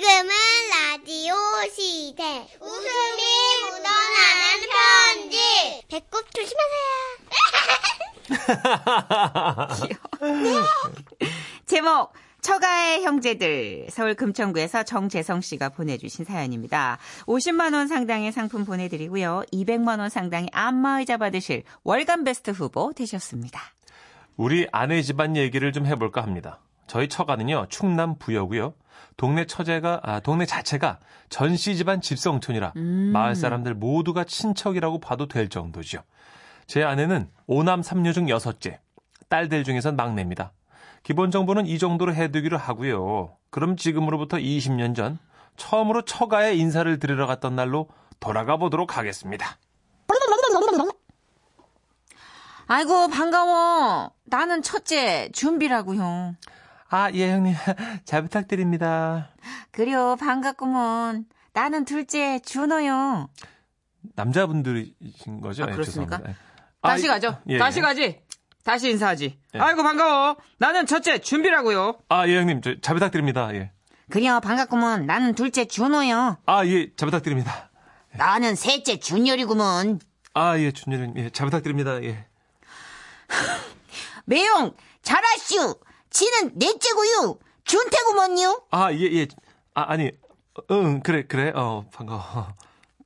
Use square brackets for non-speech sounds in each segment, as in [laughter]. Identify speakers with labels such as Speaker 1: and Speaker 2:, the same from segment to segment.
Speaker 1: 지금은 라디오 시대. 웃음이 묻어나는 편지. 배꼽 조심하세요. [laughs]
Speaker 2: 제목 처가의 형제들 서울 금천구에서 정재성 씨가 보내주신 사연입니다. 50만 원 상당의 상품 보내드리고요. 200만 원 상당의 안마의자 받으실 월간 베스트 후보 되셨습니다.
Speaker 3: 우리 아내 집안 얘기를 좀 해볼까 합니다. 저희 처가는요 충남 부여고요. 동네 처제가 아, 동네 자체가 전씨 집안 집성촌이라 마을 사람들 모두가 친척이라고 봐도 될 정도죠. 제 아내는 오남 삼녀 중 여섯째, 딸들 중에선 막내입니다. 기본 정보는 이 정도로 해두기로 하고요. 그럼 지금으로부터 20년 전 처음으로 처가에 인사를 드리러 갔던 날로 돌아가 보도록 하겠습니다.
Speaker 2: 아이고 반가워. 나는 첫째 준비라고요.
Speaker 3: 아, 예, 형님. [laughs] 잘 부탁드립니다.
Speaker 2: 그려 반갑구먼. 나는 둘째 준호요.
Speaker 3: 남자분들이신 거죠?
Speaker 2: 아,
Speaker 3: 예,
Speaker 2: 그렇습니까?
Speaker 3: 죄송합니다. 예.
Speaker 2: 다시
Speaker 3: 아,
Speaker 2: 가죠.
Speaker 3: 예,
Speaker 2: 다시
Speaker 3: 예.
Speaker 2: 가지. 다시 인사하지.
Speaker 3: 예.
Speaker 2: 아이고 반가워. 나는 첫째 준비라고요.
Speaker 3: 아, 예, 형님. 저, 잘 부탁드립니다. 예.
Speaker 2: 그려 반갑구먼. 나는 둘째 준호요.
Speaker 3: 아, 예, 잘 부탁드립니다.
Speaker 2: 나는 셋째 준열이구먼.
Speaker 3: 아, 예, 준열님. 예, 잘 부탁드립니다. 예.
Speaker 2: 매용 잘하슈. 지는 넷째고요. 준태구먼요.
Speaker 3: 아, 예, 예. 아, 아니. 어, 응, 그래, 그래. 어, 반가워.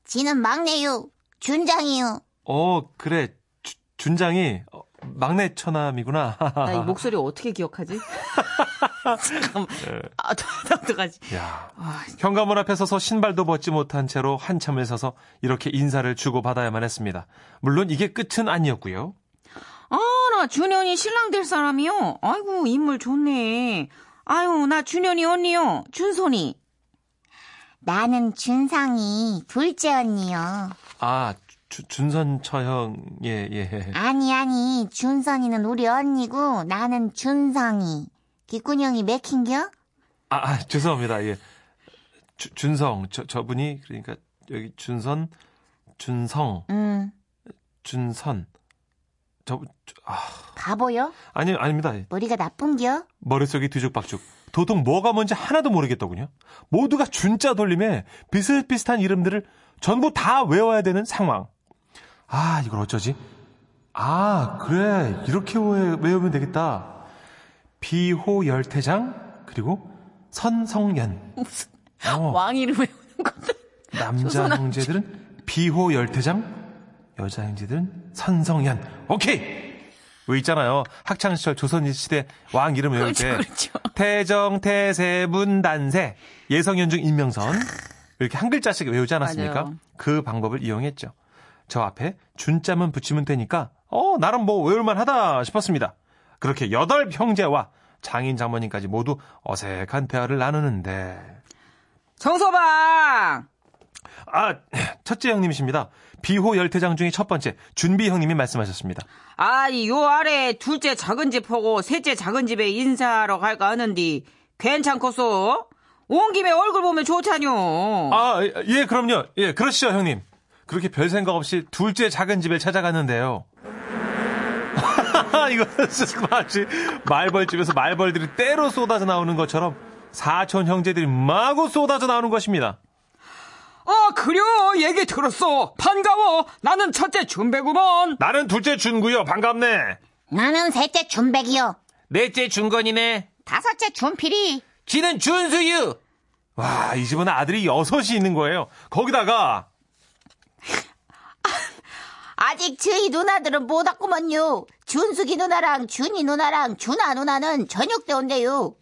Speaker 2: 지는 막내요. 준장이요.
Speaker 3: 어, 그래. 주- 준장이 어, 막내 처남이구나.
Speaker 2: 나 이 목소리 어떻게 기억하지? [laughs] 잠깐만. 아, 어떡하지?
Speaker 3: 야. 현관문 앞에 서서 신발도 벗지 못한 채로 한참을 서서 이렇게 인사를 주고받아야만 했습니다. 물론 이게 끝은 아니었고요.
Speaker 2: 아, 나 준현이 신랑 될 사람이요. 아이고, 인물 좋네. 아유, 나 준현이 언니요. 준손이. 나는 준상이 둘째 언니요.
Speaker 3: 아, 주- 준선 처형, 예, 예.
Speaker 4: 아니, 아니, 준선이는 우리 언니고, 나는 준성이. 기꾼 형이 맥힌겨?
Speaker 3: 아, 아, 죄송합니다. 예. 주- 준성, 저, 저분이, 그러니까, 여기 준선, 준성,
Speaker 4: 응,
Speaker 3: 준선. 저, 저- 아,
Speaker 4: 바보요?
Speaker 3: 아니, 아닙니다.
Speaker 4: 머리가 나쁜겨?
Speaker 3: 머릿속이 뒤죽박죽. 도통 뭐가 뭔지 하나도 모르겠더군요. 모두가 준자 돌림에 비슷비슷한 이름들을 전부 다 외워야 되는 상황. 아, 이걸 어쩌지? 아, 그래. 이렇게 외- 외우면 되겠다. 비호열태장, 그리고 선성연.
Speaker 2: 무슨
Speaker 3: 어,
Speaker 2: 왕 이름 외우는 건데.
Speaker 3: 남자
Speaker 2: 조선왕
Speaker 3: 형제들은 비호열태장, 여자 형제들은 선성연. 오케이! 왜 있잖아요. 학창시절 조선시대 왕 이름 외울 때.
Speaker 2: 그렇죠, 그렇죠.
Speaker 3: 태정, 태세, 문 단세, 예성연중, 인명선. 이렇게 한 글자씩 외우지 않았습니까?
Speaker 2: 맞아요.
Speaker 3: 그 방법을 이용했죠. 저 앞에 준자만 붙이면 되니까, 어, 나름 뭐 외울만 하다 싶었습니다. 그렇게 여덟 형제와 장인 장모님까지 모두 어색한 대화를 나누는데,
Speaker 2: 정서방!
Speaker 3: 아, 첫째 형님이십니다. 비호 열태장 중에 첫 번째, 준비 형님이 말씀하셨습니다.
Speaker 2: 아, 이요 아래 둘째 작은 집 하고 셋째 작은 집에 인사하러 갈까 하는데 괜찮겠어? 온 김에 얼굴 보면 좋다뇨.
Speaker 3: 아, 예, 그럼요. 예, 그러시죠, 형님. 그렇게 별 생각 없이 둘째 작은 집에 찾아갔는데요. [laughs] 이거 마치 말벌집에서 말벌들이 때로 쏟아져 나오는 것처럼 사촌 형제들이 마구 쏟아져 나오는 것입니다.
Speaker 2: 아, 그려 얘기 들었어. 반가워. 나는 첫째 준배구먼.
Speaker 3: 나는 둘째 준구요. 반갑네.
Speaker 4: 나는 셋째 준백이요.
Speaker 3: 넷째 준건이네.
Speaker 4: 다섯째 준필이.
Speaker 3: 지는 준수유. 와, 이 집은 아들이 여섯이 있는 거예요. 거기다가
Speaker 4: 아직 저희 누나들은 못 왔구먼요. 준숙이 누나랑 준이 누나랑 준아 누나는 저녁 때 온대요.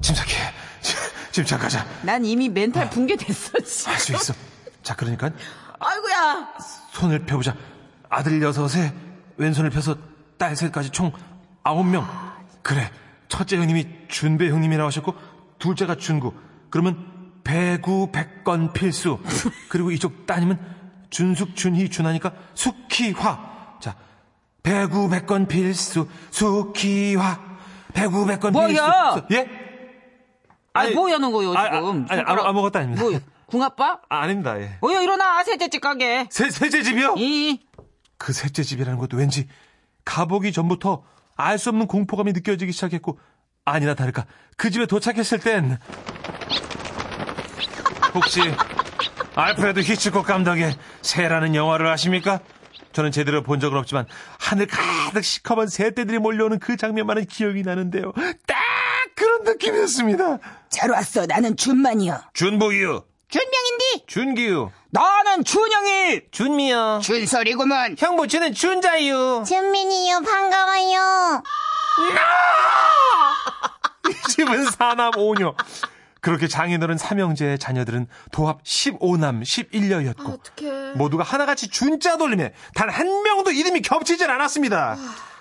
Speaker 3: 침착해. 침착하자.
Speaker 2: 난 이미 멘탈 붕괴됐어. 씨.
Speaker 3: 할수 있어. 자, 그러니까
Speaker 2: 아이고야.
Speaker 3: 손을 펴보자. 아들 여섯에 왼손을 펴서 딸 셋까지 총 아홉 명. 그래. 첫째 형님이 준배 형님이라고 하셨고 둘째가 준구. 그러면 배구 백건 필수. 그리고 이쪽 따님은 준숙 준희 준하니까 숙희화. 자, 배구 백건 필수. 숙희화. 배구 백건
Speaker 2: 뭐야?
Speaker 3: 필수. 예?
Speaker 2: 아니,
Speaker 3: 아니,
Speaker 2: 뭐 하는 거요,
Speaker 3: 아,
Speaker 2: 지금?
Speaker 3: 아, 아니, 아무- 아무 것도 아닙니다.
Speaker 2: 뭐, 궁아빠?
Speaker 3: 아, 아닙니다. 예.
Speaker 2: 어여, 일어나. 셋째 집 가게.
Speaker 3: 세, 셋째 집이요?
Speaker 2: 이,
Speaker 3: 그 셋째 집이라는 것도 왠지 가보기 전부터 알 수 없는 공포감이 느껴지기 시작했고 아니나 다를까 그 집에 도착했을 땐 혹시 알프레드 히치콕 감독의 새라는 영화를 아십니까? 저는 제대로 본 적은 없지만 하늘 가득 시커먼 새떼들이 몰려오는 그 장면만은 기억이 나는데요. 딱 그런 느낌이었습니다.
Speaker 4: 잘 왔어. 나는 준만이요.
Speaker 3: 준보유,
Speaker 4: 준명인디.
Speaker 3: 준기유,
Speaker 4: 나는 준영이.
Speaker 3: 준미요.
Speaker 4: 준설이구먼.
Speaker 3: 형부 저는 준자유.
Speaker 1: 준민이요, 반가워요.
Speaker 3: 이 집은 사남 5녀. 그렇게 장인어른 삼형제의 자녀들은 도합 15남 11녀였고 모두가 하나같이 준자 돌림에 단 한 명도 이름이 겹치질 않았습니다.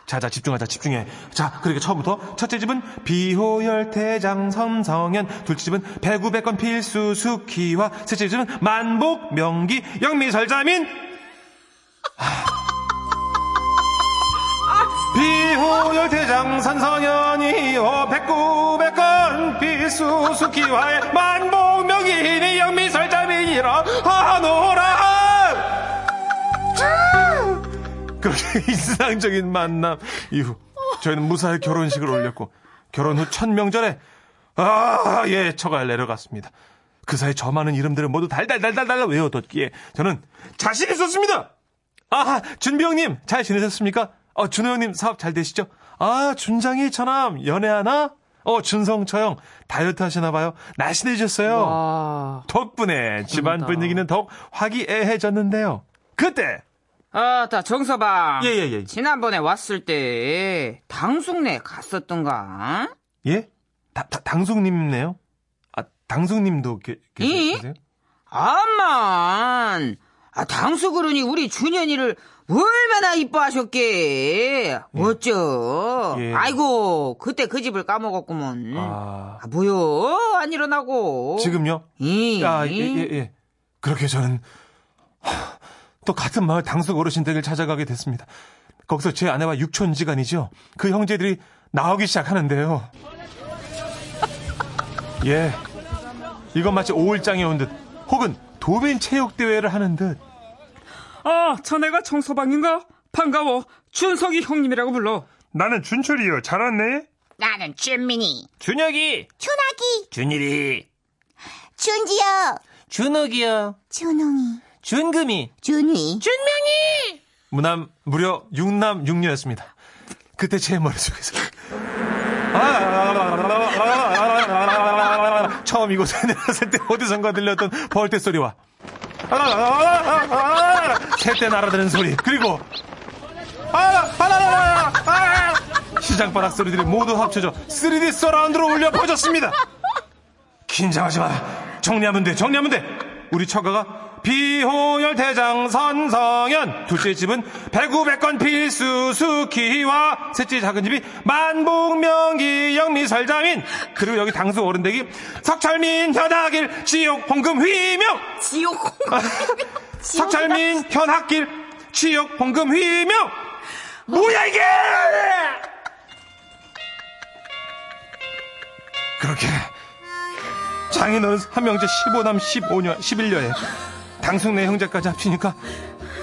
Speaker 3: 자자 집중하자 집중해. 자 그렇게 처음부터 첫째 집은 비호열태장 섬성현 둘째 집은 배구백건 필수 수키와 셋째 집은 만복 명기 영미설자민. 비호열태장 선성현이요 백구백건 필수 수키와의 만복 명기니 영미설자민이라 하노라 그렇게 [laughs] 인상적인 만남 이후 저희는 무사히 결혼식을 올렸고 결혼 후첫 명절에 아 예 처가를 내려갔습니다. 그 사이 저 많은 이름들을 모두 달달달달달 외워뒀기에 저는 자신 있었습니다. 아 준비 형님 잘 지내셨습니까? 어 준호 형님 사업 잘 되시죠? 아 준장이 처남 연애하나? 어 준성 처형 다이어트 하시나 봐요. 날씬해졌어요.
Speaker 2: 와.
Speaker 3: 덕분에 집안. 분위기는 더욱 화기애애해졌는데요. 그때
Speaker 2: 아따 정서방.
Speaker 3: 예예예 예, 예.
Speaker 2: 지난번에 왔을 때 당숙네 갔었던가?
Speaker 3: 예? 다, 다- 당숙님네요? 아 당숙님도 계, 계세요?
Speaker 2: 암만. 아 당숙 어른이 우리 준현이를 얼마나 이뻐하셨게. 어쩌.
Speaker 3: 예.
Speaker 2: 아이고 그때 그 집을 까먹었구먼.
Speaker 3: 아
Speaker 2: 아, 뭐요? 안 일어나고.
Speaker 3: 지금요?
Speaker 2: 이.
Speaker 3: 아, 예, 예, 예. 그렇게 저는 하, 또 같은 마을 당숙 어르신 댁을 찾아가게 됐습니다. 거기서 제 아내와 육촌지간이죠. 그 형제들이 나오기 시작하는데요. [laughs] 예. 이건 마치 오일장에 온 듯, 혹은 도민 체육대회를 하는 듯.
Speaker 5: 아, 자네가 정서방인가? 반가워. 준석이 형님이라고 불러.
Speaker 3: 나는 준철이요. 잘 왔네.
Speaker 4: 나는 준민이.
Speaker 3: 준혁이.
Speaker 1: 준하기,
Speaker 3: 준일이.
Speaker 1: 준지요,
Speaker 3: 준욱이요.
Speaker 1: 준홍이.
Speaker 3: 준금이.
Speaker 4: 준이.
Speaker 3: 무남 무려 6남 6녀였습니다. 그때 제 머릿속에서 아, 처음 이곳에 내렸을 때 어디선가 들렸던 벌떼 소리와 새떼 날아드는 소리 그리고 시장 바닥 소리들이 모두 합쳐져 3D 서라운드로 울려 퍼졌습니다. 긴장하지 마라. 정리하면 돼. 정리하면 돼. 우리 처가가 비호열 대장 선성현 둘째 집은 배구백건 필수 수키와 셋째 작은 집이 만복명기 영미설자민 그리고 여기 당수 어른댁이 석철민 현학일 지옥 홍금 휘명.
Speaker 2: 지옥.
Speaker 3: 석철민 현학길 지옥 [laughs] 홍금 휘명. 뭐야 이게! 그렇게 장인어른 한 명제 15남 15녀 11녀에 당숙네 형제까지 합치니까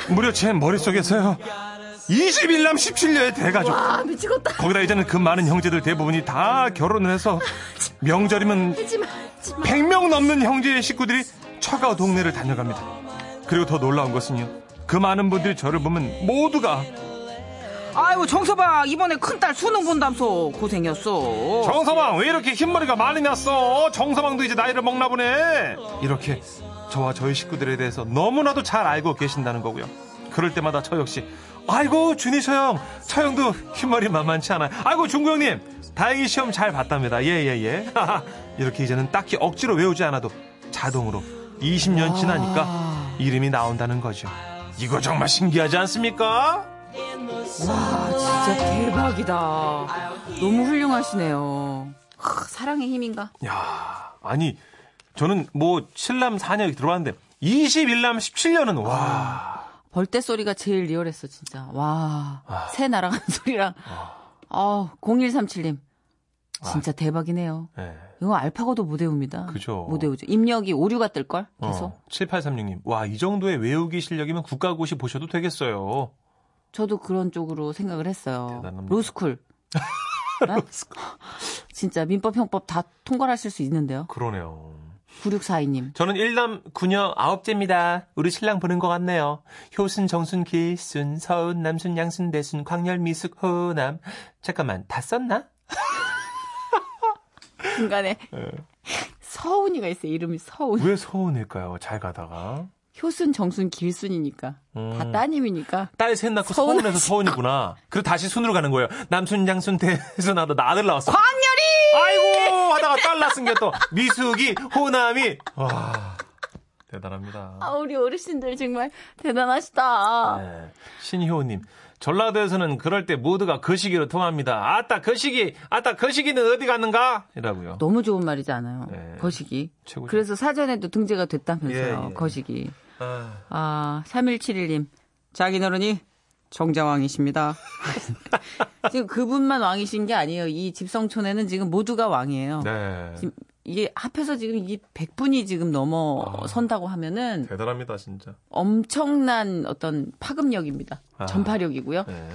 Speaker 3: 무려 제 머릿속에서요 21남 17녀의 대가족
Speaker 2: 아, 미치겠다.
Speaker 3: 거기다 이제는 그 많은 형제들 대부분이 다 결혼을 해서 [laughs] 명절이면 100명 넘는 형제의 식구들이 처가 동네를 다녀갑니다 그리고 더 놀라운 것은요 그 많은 분들이 저를 보면 모두가
Speaker 2: 아이고 정서방 이번에 큰딸 수능 본다면서 고생했어.
Speaker 3: 정서방 왜 이렇게 흰머리가 많이 났어? 정서방도 이제 나이를 먹나 보네. 이렇게 저와 저희 식구들에 대해서 너무나도 잘 알고 계신다는 거고요. 그럴 때마다 저 역시 아이고 준이 처형 처형도 흰머리 만만치 않아요. 아이고 중구 형님 다행히 시험 잘 봤답니다. 예예예. 예, 예. 이렇게 이제는 딱히 억지로 외우지 않아도 자동으로 20년 지나니까 이름이 나온다는 거죠. 이거 정말 신기하지 않습니까?
Speaker 2: 와 진짜 대박이다. 너무 훌륭하시네요. 하, 사랑의 힘인가?
Speaker 3: 야, 아니 저는 뭐 7남 4녀 들어왔는데 21남 17년은 와.
Speaker 2: 벌떼 소리가 제일 리얼했어 진짜. 와. 새 날아가는 소리랑. 아, 0137님. 진짜 대박이네요.
Speaker 3: 네.
Speaker 2: 이거 알파고도 못 외웁니다.
Speaker 3: 그죠.
Speaker 2: 못 외우죠. 입력이 오류가 뜰걸? 계속.
Speaker 3: 어, 7836님. 와, 이 정도의 외우기 실력이면 국가고시 보셔도 되겠어요.
Speaker 2: 저도 그런 쪽으로 생각을 했어요.
Speaker 3: 대단합니다.
Speaker 2: 로스쿨. [laughs] 어? 진짜 민법, 형법 다 통과하실 수 있는데요.
Speaker 3: 그러네요.
Speaker 2: 9642님.
Speaker 3: 저는 일남 구녀 아홉째입니다. 우리 신랑 보는 것 같네요. 효순, 정순, 길순, 서운, 남순, 양순, 대순, 광열, 미숙, 호남. 잠깐만, 다 썼나? [laughs]
Speaker 2: 중간에
Speaker 3: 네.
Speaker 2: 서운이가 있어요. 이름이 서운.
Speaker 3: 왜 서운일까요? 잘 가다가.
Speaker 2: 효순, 정순, 길순이니까.
Speaker 3: 음.
Speaker 2: 다 따님이니까.
Speaker 3: 딸 셋 낳고
Speaker 2: 서운하지.
Speaker 3: 서운해서 서운이구나. 그리고 다시 순으로 가는 거예요. 남순, 양순, 대순 하다 나 아들 나왔어.
Speaker 2: 광열이!
Speaker 3: 아이고! 하다가 딸 낳았은 게또 미숙이, 호남이. 와, 대단합니다.
Speaker 2: 아, 우리 어르신들 정말 대단하시다.
Speaker 3: 네. 신효님. 전라도에서는 그럴 때 모두가 거시기로 통합니다. 아따 거시기, 아따 거시기는 어디 갔는가? 이라고요.
Speaker 2: 너무 좋은 말이지 않아요.
Speaker 3: 네.
Speaker 2: 거시기.
Speaker 3: 최고죠.
Speaker 2: 그래서 사전에도 등재가 됐다면서요.
Speaker 3: 예, 예.
Speaker 2: 거시기.
Speaker 3: 아,
Speaker 2: 아, 3171님. 자기너른이 정자왕이십니다. [laughs] 지금 그분만 왕이신 게 아니에요. 이 집성촌에는 지금 모두가 왕이에요.
Speaker 3: 네.
Speaker 2: 지금 이게 합해서 지금 이 100분이 지금 넘어선다고 하면은
Speaker 3: 대단합니다, 진짜.
Speaker 2: 엄청난 어떤 파급력입니다.
Speaker 3: 아.
Speaker 2: 전파력이고요.
Speaker 3: 네.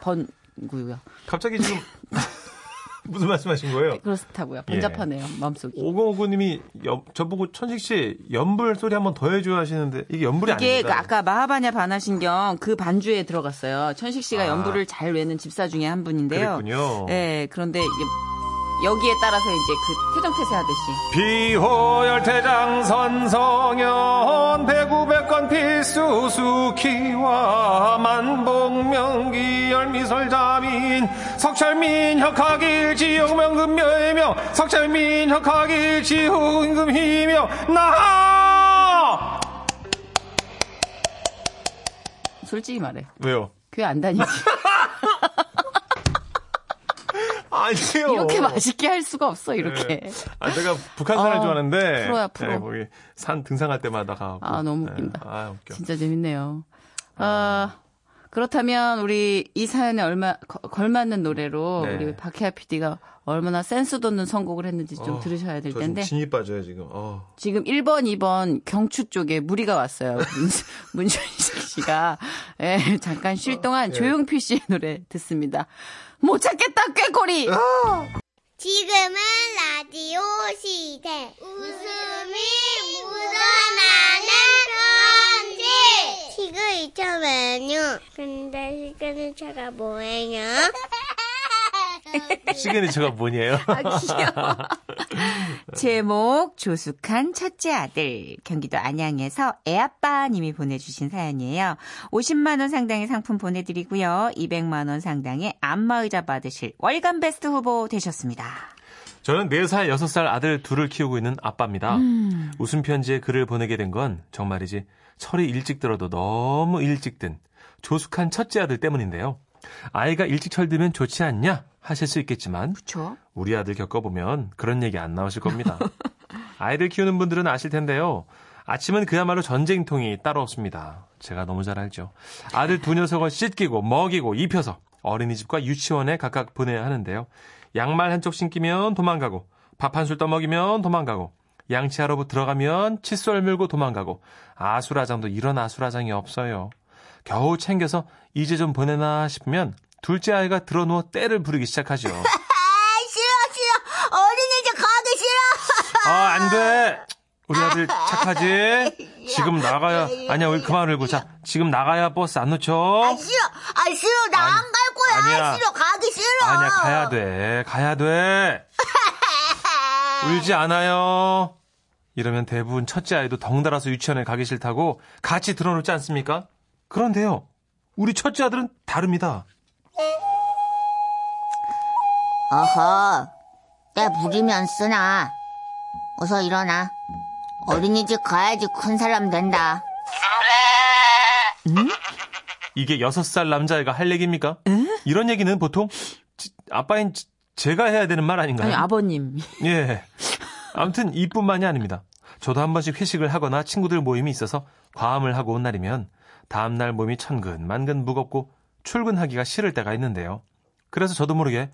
Speaker 2: 번고요.
Speaker 3: 갑자기 지금 [laughs] 무슨 말씀하신 거예요?
Speaker 2: 그렇다고요.
Speaker 3: 예.
Speaker 2: 번잡하네요. 마음속이.
Speaker 3: 오공오구님이 저보고 천식 씨 연불 소리 한번 더 해줘야 하시는데 이게 연불이
Speaker 2: 이게 그
Speaker 3: 아닙니다.
Speaker 2: 아까 마하바냐 반하신경 그 반주에 들어갔어요. 천식 씨가
Speaker 3: 아.
Speaker 2: 연부를 잘 외는 집사 중에 한 분인데요.
Speaker 3: 그랬군요.
Speaker 2: 네, 그런데 이게 여기에 따라서 이제 그 태정태세 하듯이
Speaker 3: 비호열태장 선성현 배구백건 필수수키와 만복명기 열미설자민 석철민 혁학일 지역명금여이며 석철민 혁학일 지역임금이며 나
Speaker 2: 솔직히 말해.
Speaker 3: 왜요?
Speaker 2: 교회 안 다니지.
Speaker 3: 아니요.
Speaker 2: 이렇게 맛있게 할 수가 없어 이렇게.
Speaker 3: 네. 아, 제가 북한 산을
Speaker 2: 어,
Speaker 3: 좋아하는데.
Speaker 2: 프로야, 프로.
Speaker 3: 네, 거기 산 등산할 때마다 가고.
Speaker 2: 아, 너무 웃긴다.
Speaker 3: 아, 웃겨.
Speaker 2: 진짜 재밌네요. 아, 그렇다면 우리 이 사연에 얼마 거- 걸맞는 노래로
Speaker 3: 네.
Speaker 2: 우리 박혜아 PD가 얼마나 센스 돋는 선곡을 했는지 좀
Speaker 3: 어,
Speaker 2: 들으셔야
Speaker 3: 될저
Speaker 2: 텐데.
Speaker 3: 진이 빠져요, 지금. 어.
Speaker 2: 지금 1번, 2번 경추 쪽에 무리가 왔어요. 문- [laughs] 문준식 씨가 예, 잠깐 쉴 동안
Speaker 3: 예.
Speaker 2: 조용필 씨의 노래 듣습니다. 못 찾겠다 꾀꼬리.
Speaker 1: 지금은 라디오 시대. 웃음이 묻어나는 편지. 시그 있잖아요. 근데 시그는 차가 뭐예요? [laughs]
Speaker 3: 시그니처가 뭐니에요?
Speaker 2: 아, 귀여워. 제목 조숙한 첫째 아들 경기도 안양에서 애아빠님이 보내주신 사연이에요. 50만 원 상당의 상품 보내드리고요. 200만 원 상당의 안마의자 받으실 월간 베스트 후보 되셨습니다.
Speaker 3: 저는 4살, 6살 아들 둘을 키우고 있는 아빠입니다.
Speaker 2: 음.
Speaker 3: 웃음 편지에 글을 보내게 된 건 정말이지 철이 일찍 들어도 너무 일찍 든 조숙한 첫째 아들 때문인데요. 아이가 일찍 철들면 좋지 않냐 하실 수 있겠지만
Speaker 2: 그쵸?
Speaker 3: 우리 아들 겪어보면 그런 얘기 안 나오실 겁니다. [laughs] 아이들 키우는 분들은 아실 텐데요. 아침은 그야말로 전쟁통이 따로 없습니다. 제가 너무 잘 알죠. 아들 두 녀석을 씻기고 먹이고 입혀서 어린이집과 유치원에 각각 보내야 하는데요. 양말 한쪽 신기면 도망가고 밥 한 술 떠먹이면 도망가고 양치하러 들어가면 칫솔 물고 도망가고 아수라장도 이런 아수라장이 없어요. 겨우 챙겨서 이제 좀 보내나 싶으면 둘째 아이가 들어누워 때를 부르기 시작하죠. [laughs]
Speaker 1: 아, 싫어, 싫어. 어린이집 가기 싫어.
Speaker 3: 아, 안 돼. 우리 아들 착하지? [laughs] 지금 나가야, 아니야, 우리 그만 울고. 자, 지금 나가야 버스 안 놓쳐?
Speaker 1: 싫어. 아, 싫어. 나 안 갈 거야.
Speaker 3: 아니야.
Speaker 1: 싫어. 가기 싫어.
Speaker 3: 아니야, 가야 돼. 가야 돼. [laughs] 울지 않아요. 이러면 대부분 첫째 아이도 덩달아서 유치원에 가기 싫다고 같이 들어놓지 않습니까? 그런데요, 우리 첫째 아들은 다릅니다.
Speaker 1: 어허, 때 부리면 쓰나. 어서 일어나. 어린이집 가야지 큰 사람 된다.
Speaker 3: 이게 여섯 살 남자애가 할 얘기입니까? 이런 얘기는 보통 지- 아빠인 지- 제가 해야 되는 말 아닌가요?
Speaker 2: 아니 아버님.
Speaker 3: 예. 아무튼 이뿐만이 아닙니다. 저도 한 번씩 회식을 하거나 친구들 모임이 있어서 과음을 하고 온 날이면 다음날 몸이 천근만근 무겁고 출근하기가 싫을 때가 있는데요. 그래서 저도 모르게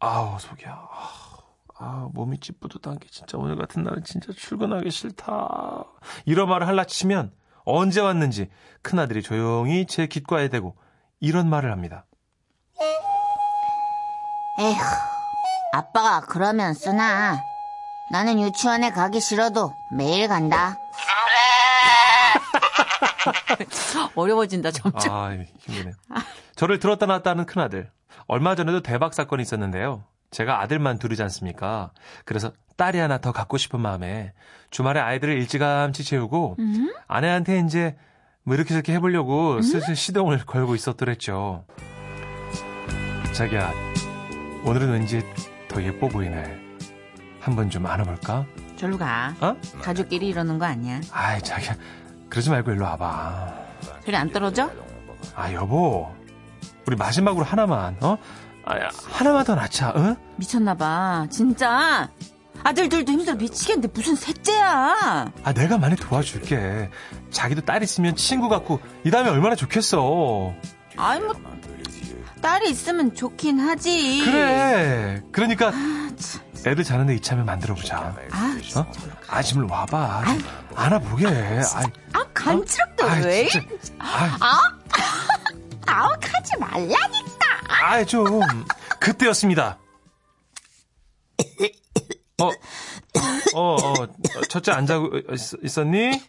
Speaker 3: 아우 속이야. 아우, 아우, 몸이 찌뿌듯한 게 진짜 오늘 같은 날은 진짜 출근하기 싫다. 이런 말을 할라 치면 언제 왔는지 큰아들이 조용히 제 귓가에 대고 이런 말을 합니다.
Speaker 4: 에휴, 아빠가 그러면 쓰나. 나는 유치원에 가기 싫어도 매일 간다. [laughs]
Speaker 2: 어려워진다 점점.
Speaker 3: 아, 힘드네. 저를 들었다 놨다 하는 큰아들. 얼마 전에도 대박 사건이 있었는데요. 제가 아들만 둘이지 않습니까? 그래서 딸이 하나 더 갖고 싶은 마음에 주말에 아이들을 일찌감치 재우고 아내한테 이제 뭐 이렇게 저렇게 해보려고 슬슬 시동을 걸고 있었더랬죠. 자기야, 오늘은 왠지 더 예뻐 보이네. 한번 좀 안아볼까?
Speaker 2: 절로 가.
Speaker 3: 어?
Speaker 2: 가족끼리 이러는 거 아니야.
Speaker 3: 아이, 자기야. 그러지 말고 일로 와봐.
Speaker 2: 소리 안 떨어져?
Speaker 3: 아, 여보. 우리 마지막으로 하나만, 어? 아, 야, 하나만 더 낳자, 응?
Speaker 2: 미쳤나봐. 진짜. 아들들도 힘들어 미치겠는데 무슨 셋째야.
Speaker 3: 아, 내가 많이 도와줄게. 자기도 딸 있으면 친구 같고, 이 다음에 얼마나 좋겠어.
Speaker 2: 아이 뭐 딸이 있으면 좋긴 하지.
Speaker 3: 그래. 그러니까, 애들 자는데 이참에 만들어보자.
Speaker 2: 아,
Speaker 3: 어? 아, 지금 와봐. 좀 안아보게. 아이,
Speaker 2: 아 간지럽다
Speaker 3: 아이,
Speaker 2: 왜?
Speaker 3: 아이,
Speaker 4: 아우, 가지 말라니까.
Speaker 3: 아이, 좀. 그때였습니다. 어, 어, 어, 첫째 안 자고 있, 있었니?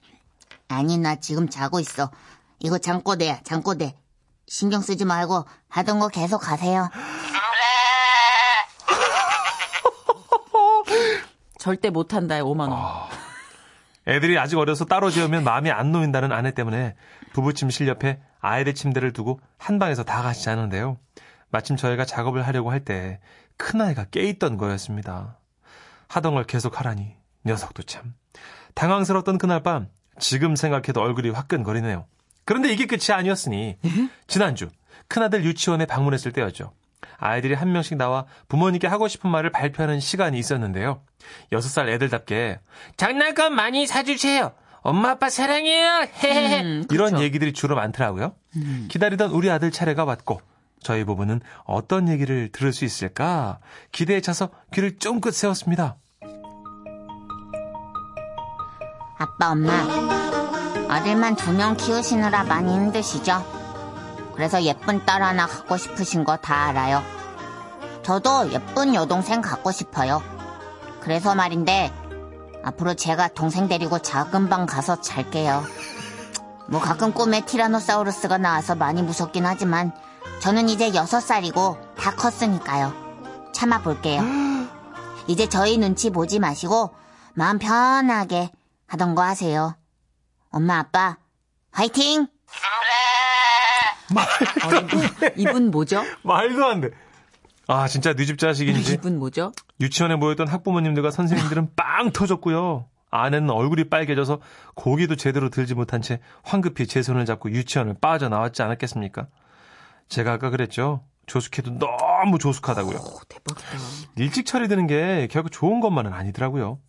Speaker 4: 아니, 나 지금 자고 있어. 이거 잠꼬대야, 잠꼬대. 신경 쓰지 말고 하던 거 계속 하세요.
Speaker 2: 절대 못한다 5만 원.
Speaker 3: 애들이 아직 어려서 따로 재우면 마음이 안 놓인다는 아내 때문에 부부 침실 옆에 아이들 침대를 두고 한 방에서 다 같이 자는데요. 마침 저희가 작업을 하려고 할 때 큰아이가 깨있던 거였습니다. 하던 걸 계속 하라니 녀석도 참. 당황스러웠던 그날 밤 지금 생각해도 얼굴이 화끈거리네요. 그런데 이게 끝이 아니었으니 지난주 큰아들 유치원에 방문했을 때였죠. 아이들이 한 명씩 나와 부모님께 하고 싶은 말을 발표하는 시간이 있었는데요. 6살 애들답게 장난감 많이 사주세요. 엄마 아빠 사랑해요. 헤헤헤.
Speaker 2: 음,
Speaker 3: 이런
Speaker 2: 그렇죠.
Speaker 3: 얘기들이 주로 많더라고요. 기다리던 우리 아들 차례가 왔고 저희 부부는 어떤 얘기를 들을 수 있을까 기대에 차서 귀를 쫑긋 세웠습니다.
Speaker 4: 아빠, 엄마. 아들만 두 명 키우시느라 많이 힘드시죠? 그래서 예쁜 딸 하나 갖고 싶으신 거 다 알아요. 저도 예쁜 여동생 갖고 싶어요. 그래서 말인데, 앞으로 제가 동생 데리고 작은 방 가서 잘게요. 뭐 가끔 꿈에 티라노사우루스가 나와서 많이 무섭긴 하지만, 저는 이제 여섯 살이고 다 컸으니까요. 참아볼게요. [gasps] 이제 저희 눈치 보지 마시고, 마음 편하게 하던 거 하세요. 엄마, 아빠, 화이팅!
Speaker 2: 어, 이분, 이분 뭐죠?
Speaker 3: 말도 안 돼. 아 진짜 네집 자식인지
Speaker 2: 이분 뭐죠?
Speaker 3: 유치원에 모였던 학부모님들과 선생님들은 빵 터졌고요. 아내는 얼굴이 빨개져서 고기도 제대로 들지 못한 채 황급히 제 손을 잡고 유치원을 빠져나왔지 않았겠습니까? 제가 아까 그랬죠. 조숙해도 너무 조숙하다고요.
Speaker 2: 대박이다.
Speaker 3: 일찍 처리되는 게 결국 좋은 것만은 아니더라고요.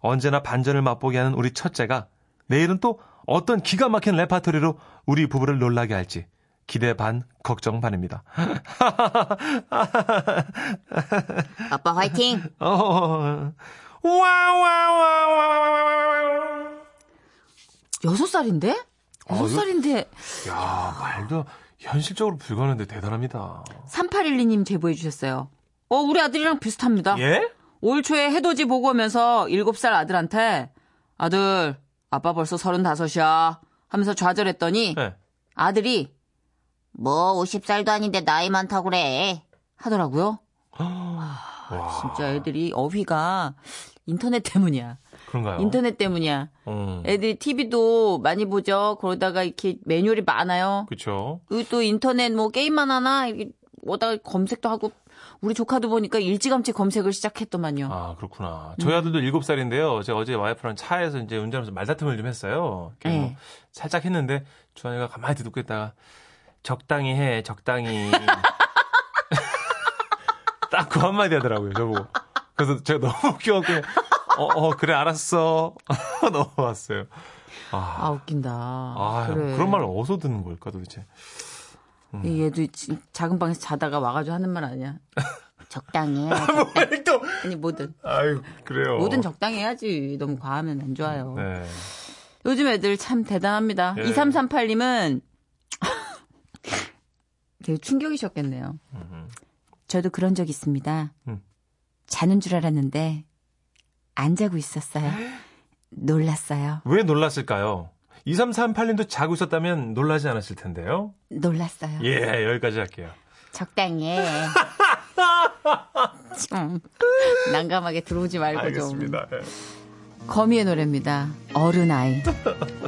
Speaker 3: 언제나 반전을 맛보게 하는 우리 첫째가 내일은 또 어떤 기가 막힌 레파토리로 우리 부부를 놀라게 할지 기대 반, 걱정 반입니다. [laughs]
Speaker 4: 아빠 화이팅!
Speaker 3: 어, 와와와와와와.
Speaker 2: 여섯 살인데? 여섯
Speaker 3: 어, 이거-
Speaker 2: 살인데
Speaker 3: 야, 말도 현실적으로 불가능한데 대단합니다.
Speaker 2: 3812님 제보해 주셨어요. 어, 우리 아들이랑 비슷합니다.
Speaker 3: 예?
Speaker 2: 올 초에 해돋이 보고 오면서 7살 아들한테 아들, 아빠 벌써 35이야 하면서 좌절했더니
Speaker 3: 네.
Speaker 2: 아들이
Speaker 4: 뭐 50살도 아닌데 나이 많다고 그래.
Speaker 2: 하더라고요. [gasps]
Speaker 3: 와,
Speaker 2: 진짜 애들이 어휘가 인터넷 때문이야.
Speaker 3: 그런가요?
Speaker 2: 인터넷 때문이야.
Speaker 3: 음,
Speaker 2: 애들이 TV도 많이 보죠. 그러다가 이렇게 매뉴얼이 많아요.
Speaker 3: 그쵸.
Speaker 2: 그리고 또 인터넷 뭐 게임만 하나 이렇게 오다가 검색도 하고 우리 조카도 보니까 일찌감치 검색을 시작했더만요.
Speaker 3: 아, 그렇구나. 저희 아들도 7살인데요. 제가 어제 와이프랑 차에서 이제 운전하면서 말다툼을 좀 했어요. 이렇게 뭐
Speaker 2: 네.
Speaker 3: 살짝 했는데 주한이가 가만히 듣고 있다가 적당히 해, 적당히. [laughs] 딱 그 한마디 하더라고요, 저보고. 그래서 제가 너무 웃겨갖고, 어, 어, 그래, 알았어. [laughs] 넘어왔어요. 아,
Speaker 2: 아 웃긴다.
Speaker 3: 아,
Speaker 2: 그래.
Speaker 3: 그런 말을 어디서 듣는 걸까, 도대체.
Speaker 2: 이 얘도 지- 작은 방에서 자다가 와가지고 하는 말 아니야. [laughs]
Speaker 4: 적당히 해.
Speaker 3: 왜 또?
Speaker 2: 아니 뭐든
Speaker 3: 아유, 그래요.
Speaker 2: 뭐든 적당히 해야지. 너무 과하면 안 좋아요.
Speaker 3: 네.
Speaker 2: 요즘 애들 참 대단합니다.
Speaker 3: 예.
Speaker 2: 2338님은 되게 충격이셨겠네요. 저도 그런 적 있습니다.
Speaker 3: 음.
Speaker 2: 자는 줄 알았는데 안 자고 있었어요. 놀랐어요.
Speaker 3: 왜 놀랐을까요? 2338님도 자고 있었다면 놀라지 않았을 텐데요.
Speaker 2: 놀랐어요.
Speaker 3: 예, 여기까지 할게요.
Speaker 2: 적당히 해. 좀 난감하게 들어오지 말고 좀.
Speaker 3: 알겠습니다. 예.
Speaker 2: 거미의 노래입니다. 어른 아이. [laughs]